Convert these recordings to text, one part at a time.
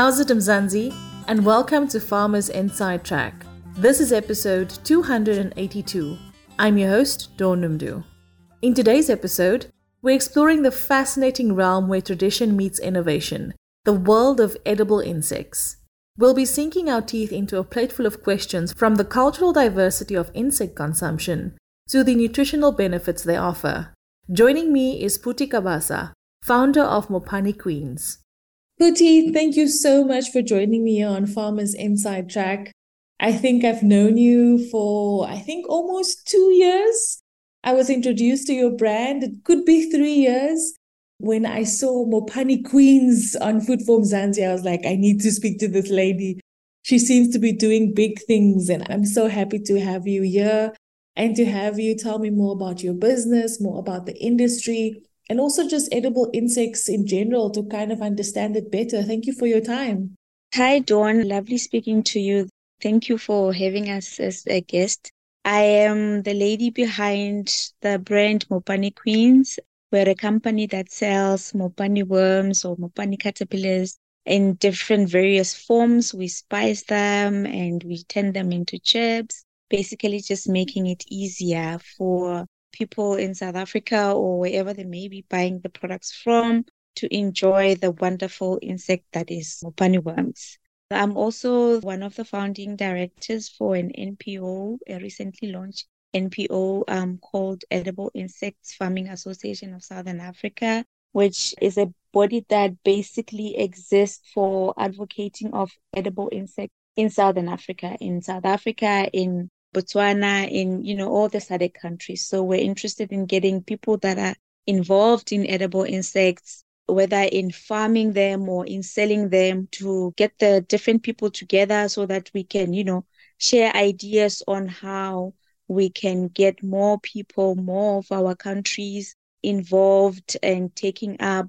How's it, Mzansi? And welcome to Farmers Inside Track. This is episode 282. I'm your host, Dawn Noemdoe. In today's episode, we're exploring the fascinating realm where tradition meets innovation, the world of edible insects. We'll be sinking our teeth into a plateful of questions from the cultural diversity of insect consumption to the nutritional benefits they offer. Joining me is Phuti Kabasa, founder of Mopani Queens. Phuti, thank you so much for joining me on Farmers Inside Track. I think I've known you for, I think, almost two years. I was introduced to your brand. It could be three years. When I saw Mopani Queens on Food for Mzansi, I was like, I need to speak to this lady. She seems to be doing big things, and I'm so happy to have you here and to have you tell me more about your business, more about the industry, and also just edible insects in general to kind of understand it better. Thank you for your time. Hi, Dawn. Lovely speaking to you. Thank you for having us as a guest. I am the lady behind the brand Mopani Queens. We're a company that sells Mopani worms or Mopani caterpillars in different various forms. We spice them and we turn them into chips basically just making it easier for people in South Africa or wherever they may be buying the products from to enjoy the wonderful insect that is Mopani worms. I'm also one of the founding directors for an NPO, a recently launched NPO um, called Edible Insects Farming Association of Southern Africa, which is a body that basically exists for advocating of edible insects in Southern Africa, in South Africa, in Botswana, in you know all the SADC countries. So we're interested in getting people that are involved in edible insects, whether in farming them or in selling them, to get the different people together so that we can you know share ideas on how we can get more people, more of our countries involved and taking up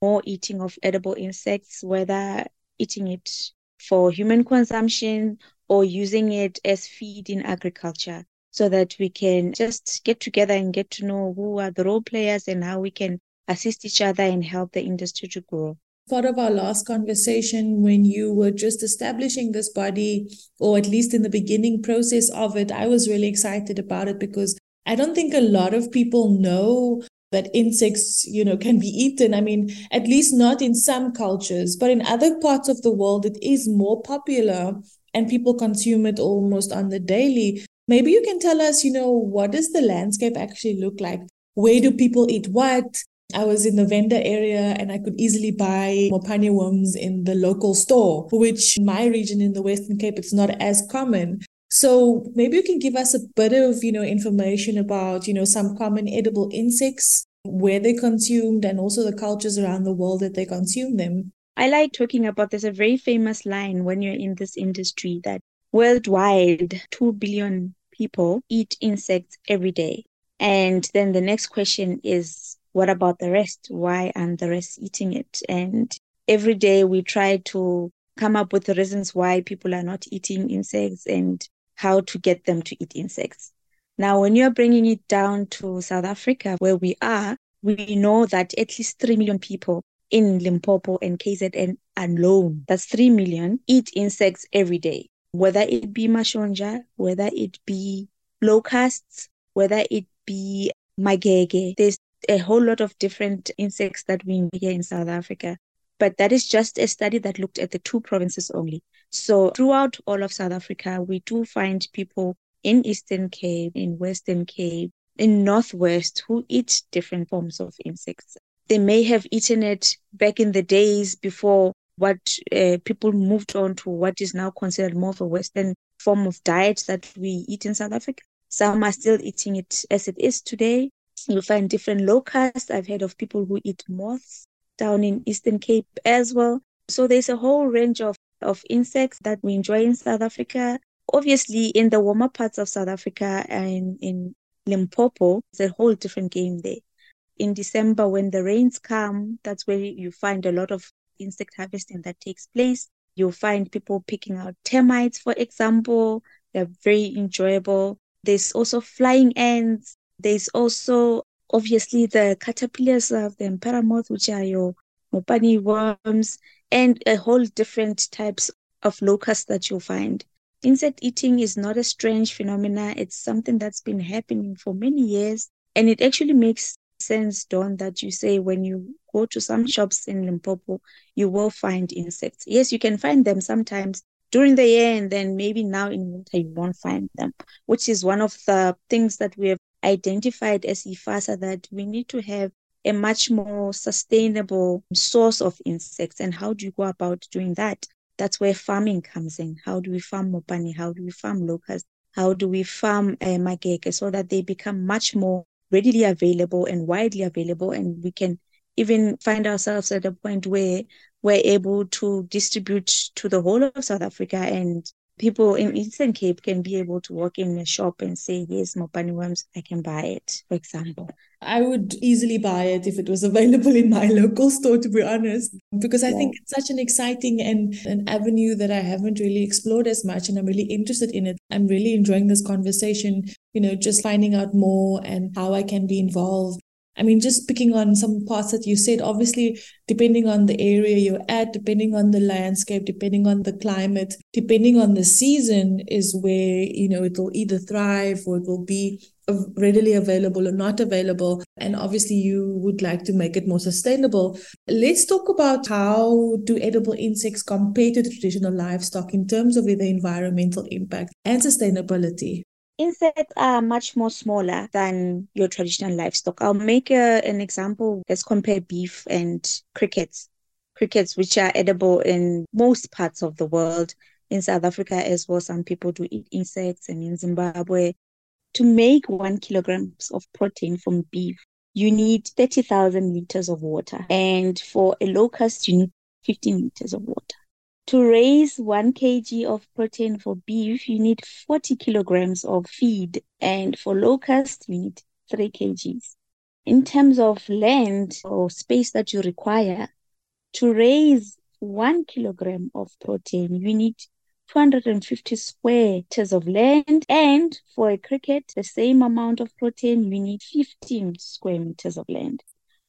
more eating of edible insects, whether eating it for human consumption or using it as feed in agriculture so that we can just get together and get to know who are the role players and how we can assist each other and help the industry to grow. Part of our last conversation, when you were just establishing this body, or at least in the beginning process of it, I was really excited about it because I don't think a lot of people know that insects you know can be eaten i mean at least not in some cultures but in other parts of the world it is more popular and people consume it almost on the daily. Maybe you can tell us, you know, what does the landscape actually look like? Where do people eat what? I was in the vendor area and I could easily buy Mopani worms in the local store, which my region in the Western Cape, it's not as common. So maybe you can give us a bit of, you know, information about, you know, some common edible insects, where they're consumed and also the cultures around the world that they consume them. I like talking about there's a very famous line when you're in this industry that worldwide 2 billion people eat insects every day. And then the next question is what about the rest? Why aren't the rest eating it? And every day we try to come up with the reasons why people are not eating insects and how to get them to eat insects. Now, when you're bringing it down to South Africa, where we are, we know that at least 3 million people in Limpopo and KZN alone, that's 3 million, eat insects every day, whether it be mashonja, whether it be locusts, whether it be magege. There's a whole lot of different insects that we here in South Africa. But that is just a study that looked at the two provinces only. So throughout all of South Africa, we do find people in Eastern Cape, in Western Cape, in Northwest who eat different forms of insects they may have eaten it back in the days before what uh, people moved on to what is now considered more of a Western form of diet that we eat in South Africa. Some are still eating it as it is today. You'll find different locusts. I've heard of people who eat moths down in Eastern Cape as well. So there's a whole range of, of insects that we enjoy in South Africa. Obviously, in the warmer parts of South Africa and in Limpopo, it's a whole different game there in December, when the rains come, that's where you find a lot of insect harvesting that takes place. You'll find people picking out termites, for example. They're very enjoyable. There's also flying ants. There's also obviously the caterpillars of the emperor moth, which are your mopani worms. and a whole different types of locusts that you'll find. Insect eating is not a strange phenomena. It's something that's been happening for many years. And it actually makes sense, Dawn, that you say when you go to some shops in Limpopo, you will find insects. Yes, you can find them sometimes during the year, and then maybe now in winter you won't find them, which is one of the things that we have identified as IFASA that we need to have a much more sustainable source of insects. And how do you go about doing that? That's where farming comes in. How do we farm mopani? How do we farm locusts? How do we farm uh, mageke so that they become much more readily available and widely available and we can even find ourselves at a point where we're able to distribute to the whole of South Africa and people in Eastern Cape can be able to walk in a shop and say, yes, Mopani worms, I can buy it, for example. I would easily buy it if it was available in my local store, to be honest, because I yeah. think it's such an exciting and an avenue that I haven't really explored as much. And I'm really interested in it. I'm really enjoying this conversation, you know, just finding out more and how I can be involved I mean, just picking on some parts that you said, obviously, depending on the area you're at, depending on the landscape, depending on the climate, depending on the season, is where, you know, it will either thrive or it will be readily available or not available. And obviously, you would like to make it more sustainable. Let's talk about how do edible insects compare to traditional livestock in terms of the environmental impact and sustainability. Insects are much more smaller than your traditional livestock. I'll make a, an example. Let's compare beef and crickets. Crickets, which are edible in most parts of the world. In South Africa as well, some people do eat insects, and in Zimbabwe, to make one kilograms of protein from beef, you need 30,000 liters of water. And for a locust, you need 15 liters of water. To raise 1 kg of protein for beef, you need 40 kilograms of feed, and for locust, you need 3 kgs. In terms of land or space that you require, to raise 1 kilogram of protein, you need 250 square meters of land, and for a cricket, the same amount of protein, you need 15 square meters of land.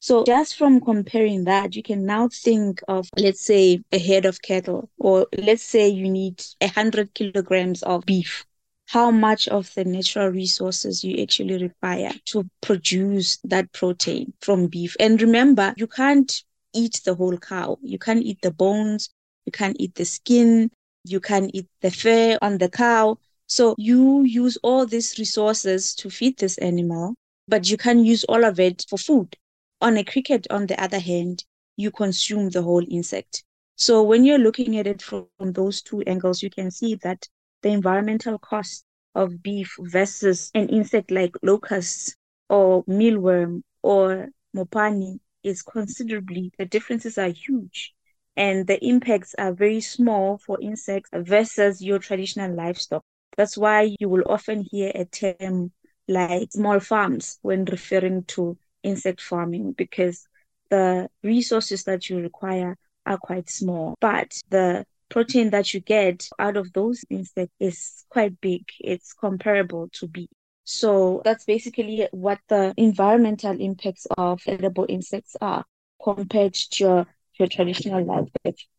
So just from comparing that, you can now think of, let's say, a head of cattle, or let's say you need 100 kilograms of beef. How much of the natural resources you actually require to produce that protein from beef. And remember, you can't eat the whole cow. You can't eat the bones. You can't eat the skin. You can't eat the fur on the cow. So you use all these resources to feed this animal, but you can't use all of it for food. On a cricket, on the other hand, you consume the whole insect. So when you're looking at it from those two angles, you can see that the environmental cost of beef versus an insect like locusts or mealworm or mopani is considerably, the differences are huge. And the impacts are very small for insects versus your traditional livestock. That's why you will often hear a term like small farms when referring to insect farming because the resources that you require are quite small, but the protein that you get out of those insects is quite big. It's comparable to beef. So that's basically what the environmental impacts of edible insects are compared to your, your traditional life.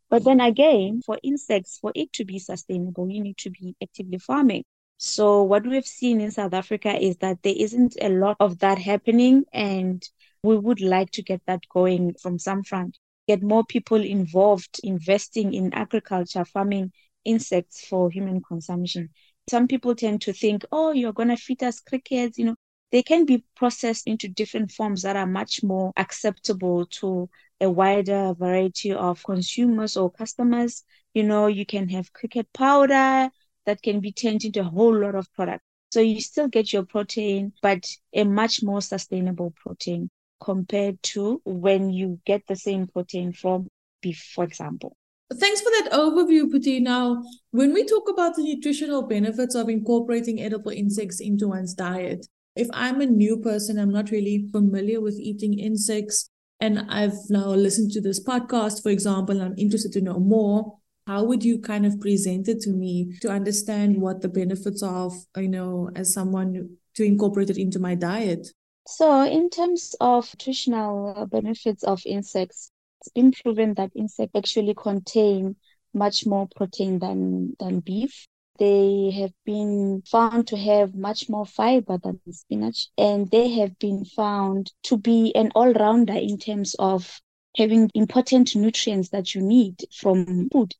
But then again, for insects, for it to be sustainable, you need to be actively farming. So what we've seen in South Africa is that there isn't a lot of that happening and we would like to get that going from some front. Get more people involved investing in agriculture, farming insects for human consumption. Some people tend to think, oh, you're going to feed us crickets, you know, they can be processed into different forms that are much more acceptable to a wider variety of consumers or customers. You know, you can have cricket powder, that can be turned into a whole lot of product. So you still get your protein, but a much more sustainable protein compared to when you get the same protein from beef, for example. Thanks for that overview, Phuti. Now, when we talk about the nutritional benefits of incorporating edible insects into one's diet, if I'm a new person, I'm not really familiar with eating insects, and I've now listened to this podcast, for example, and I'm interested to know more, how would you kind of present it to me to understand what the benefits of you know as someone to incorporate it into my diet so in terms of nutritional benefits of insects It's been proven that insects actually contain much more protein than, than beef. They have been found to have much more fiber than spinach, and they have been found to be an all rounder in terms of having important nutrients that you need from food.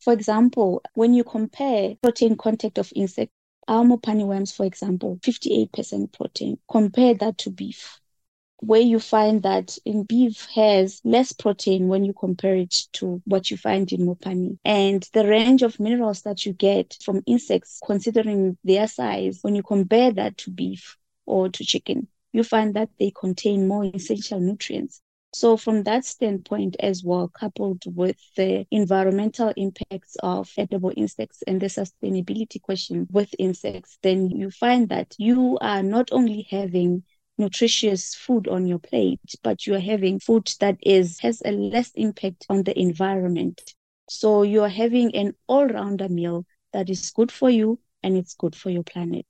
For example, when you compare protein content of insect, mopani worms, for example, 58% protein, compare that to beef where you find that in beef has less protein when you compare it to what you find in mopani. And the range of minerals that you get from insects, considering their size, when you compare that to beef or to chicken, you find that they contain more essential nutrients. So, from that standpoint, as well, coupled with the environmental impacts of edible insects and the sustainability question with insects, then you find that you are not only having nutritious food on your plate, but you're having food that is has a less impact on the environment. So you're having an all-rounder meal that is good for you and it's good for your planet.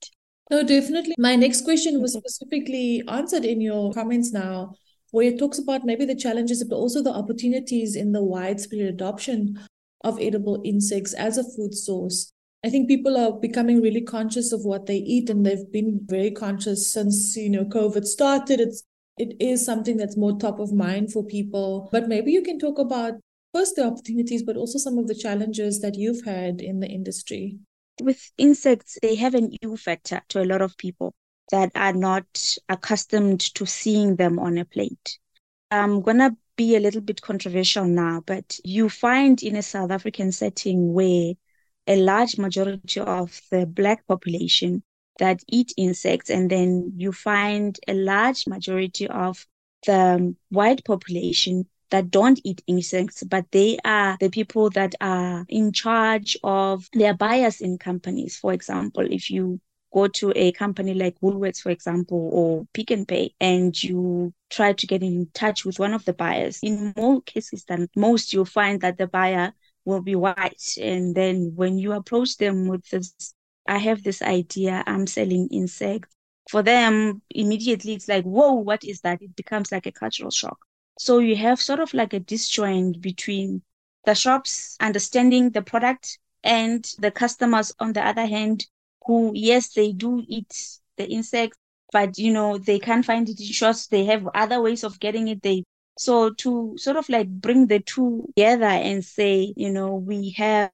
No, definitely. My next question was specifically answered in your comments now, where it talks about maybe the challenges, but also the opportunities in the widespread adoption of edible insects as a food source. I think people are becoming really conscious of what they eat, and they've been very conscious since you know COVID started. It's it is something that's more top of mind for people. But maybe you can talk about first the opportunities, but also some of the challenges that you've had in the industry. With insects, they have an ew factor to a lot of people that are not accustomed to seeing them on a plate. I'm gonna be a little bit controversial now, but you find in a South African setting where a large majority of the black population that eat insects and then you find a large majority of the white population that don't eat insects, but they are the people that are in charge of their bias in companies. For example, if you go to a company like Woolworths, for example, or Pick and Pay, and you try to get in touch with one of the buyers, in more cases than most, you'll find that the buyer will be white. And then when you approach them with this, I have this idea, I'm selling insects. For them, immediately it's like, whoa, what is that? It becomes like a cultural shock. So you have sort of like a disjoint between the shops understanding the product and the customers on the other hand, who, yes, they do eat the insects, but you know, they can't find it in shops. They have other ways of getting it. They so to sort of like bring the two together and say, you know, we have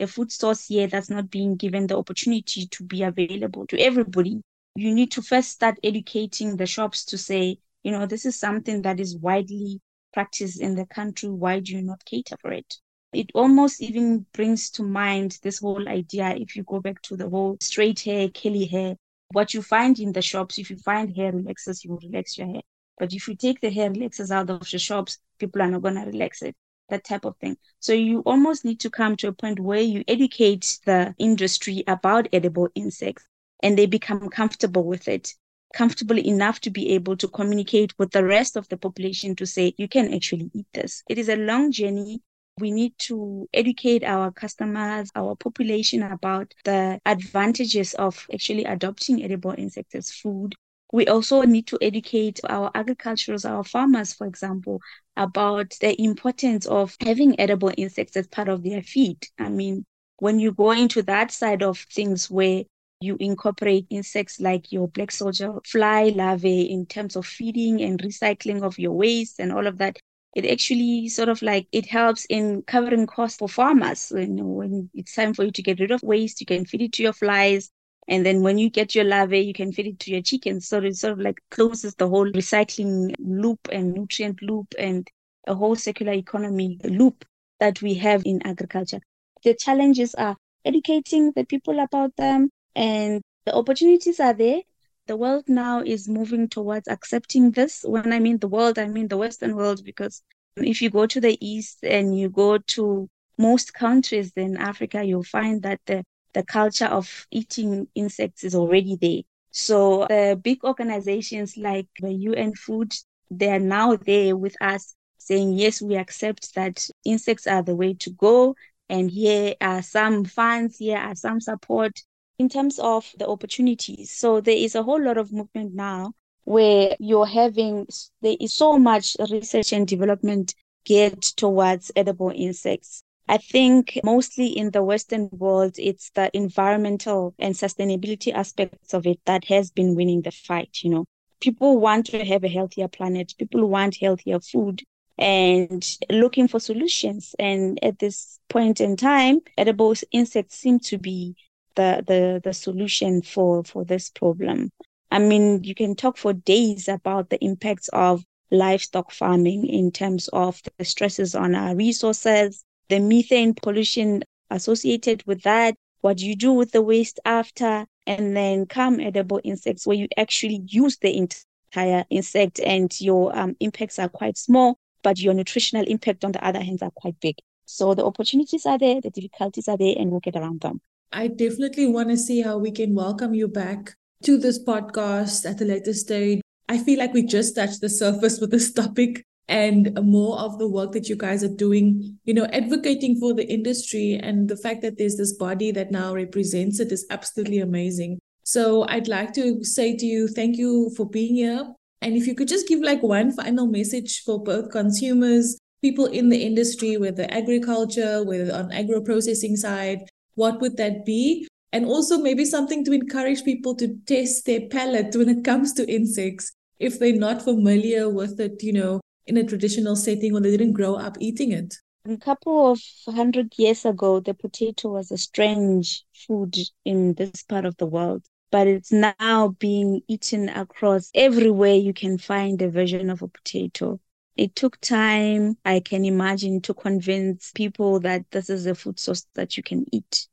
a food source here that's not being given the opportunity to be available to everybody. You need to first start educating the shops to say, you know, this is something that is widely practiced in the country. Why do you not cater for it? It almost even brings to mind this whole idea. If you go back to the whole straight hair, curly hair, what you find in the shops, if you find hair relaxers, you relax your hair. But if you take the hair relaxers out of the shops, people are not going to relax it, that type of thing. So you almost need to come to a point where you educate the industry about edible insects and they become comfortable with it comfortable enough to be able to communicate with the rest of the population to say you can actually eat this. It is a long journey. We need to educate our customers, our population about the advantages of actually adopting edible insects as food we also need to educate our agriculturers, our farmers, for example, about the importance of having edible insects as part of their feed. I mean, when you go into that side of things where you incorporate insects like your black soldier fly larvae in terms of feeding and recycling of your waste and all of that, it actually sort of like it helps in covering costs for farmers. You know, when it's time for you to get rid of waste, you can feed it to your flies and then when you get your larvae, you can feed it to your chickens. So it sort of like closes the whole recycling loop and nutrient loop and a whole circular economy loop that we have in agriculture. The challenges are educating the people about them and the opportunities are there. The world now is moving towards accepting this. When I mean the world, I mean the Western world, because if you go to the East and you go to most countries in Africa, you'll find that the the culture of eating insects is already there. So the big organizations like the UN Food, they are now there with us saying, yes, we accept that insects are the way to go. And here are some funds, here are some support in terms of the opportunities. So there is a whole lot of movement now where you're having, there is so much research and development geared towards edible insects. I think mostly in the Western world, it's the environmental and sustainability aspects of it that has been winning the fight. You know, people want to have a healthier planet, people want healthier food and looking for solutions. And at this point in time, edible insects seem to be the, the, the solution for, for this problem. I mean, you can talk for days about the impacts of livestock farming in terms of the stresses on our resources, the methane pollution associated with that, what you do with the waste after, and then come edible insects where you actually use the entire insect and your um, impacts are quite small, but your nutritional impact on the other hand are quite big. So the opportunities are there, the difficulties are there, and we'll get around them. I definitely want to see how we can welcome you back to this podcast at a later stage. I feel like we just touched the surface with this topic and more of the work that you guys are doing, you know, advocating for the industry and the fact that there's this body that now represents it is absolutely amazing. So I'd like to say to you, thank you for being here. And if you could just give like one final message for both consumers, people in the industry, whether agriculture, whether on agro processing side, what would that be? And also maybe something to encourage people to test their palate when it comes to insects if they're not familiar with it, you know, in a traditional setting or they didn't grow up eating it? A couple of hundred years ago, the potato was a strange food in this part of the world, but it's now being eaten across everywhere you can find a version of a potato. It took time, I can imagine, to convince people that this is a food source that you can eat.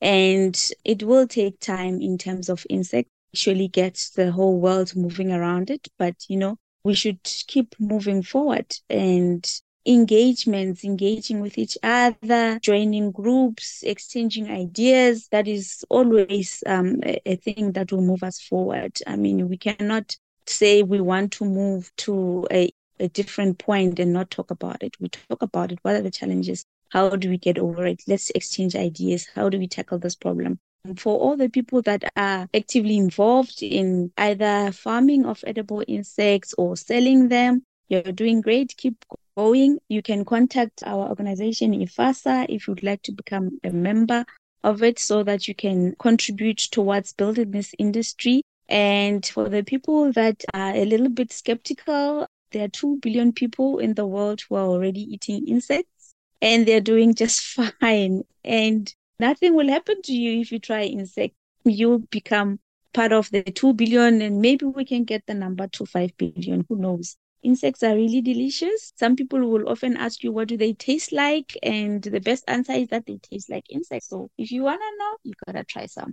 And it will take time in terms of insects, actually get the whole world moving around it. But, you know, we should keep moving forward and engagements, engaging with each other, joining groups, exchanging ideas. That is always um, a, a thing that will move us forward. I mean, we cannot say we want to move to a, a different point and not talk about it. We talk about it. What are the challenges? How do we get over it? Let's exchange ideas. How do we tackle this problem? for all the people that are actively involved in either farming of edible insects or selling them, you're doing great. Keep going. You can contact our organization, IFASA, if you'd like to become a member of it so that you can contribute towards building this industry. And for the people that are a little bit skeptical, there are 2 billion people in the world who are already eating insects and they're doing just fine. And Nothing will happen to you if you try insect. You'll become part of the 2 billion and maybe we can get the number to 5 billion. Who knows? Insects are really delicious. Some people will often ask you, what do they taste like? And the best answer is that they taste like insects. So if you want to know, you got to try some.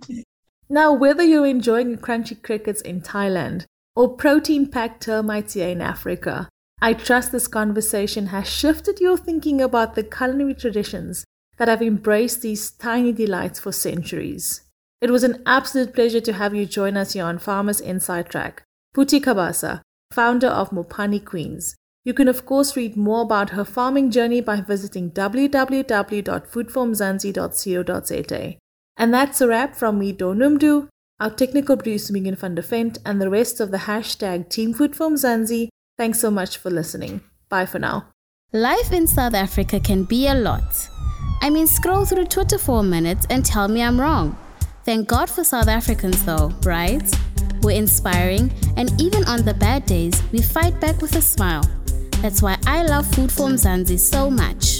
Now, whether you're enjoying crunchy crickets in Thailand or protein packed termites here in Africa, I trust this conversation has shifted your thinking about the culinary traditions that have embraced these tiny delights for centuries. It was an absolute pleasure to have you join us here on Farmers Inside Track. Phuti Kabasa, founder of Mopani Queens. You can, of course, read more about her farming journey by visiting www.foodformzansi.co.za. And that's a wrap from me, Dawn Noemdoe, our technical producer Megan van and the rest of the hashtag Team Food Mzansi. Thanks so much for listening. Bye for now. Life in South Africa can be a lot. I mean, scroll through Twitter for a minute and tell me I'm wrong. Thank God for South Africans, though, right? We're inspiring, and even on the bad days, we fight back with a smile. That's why I love Food for Mzansi so much.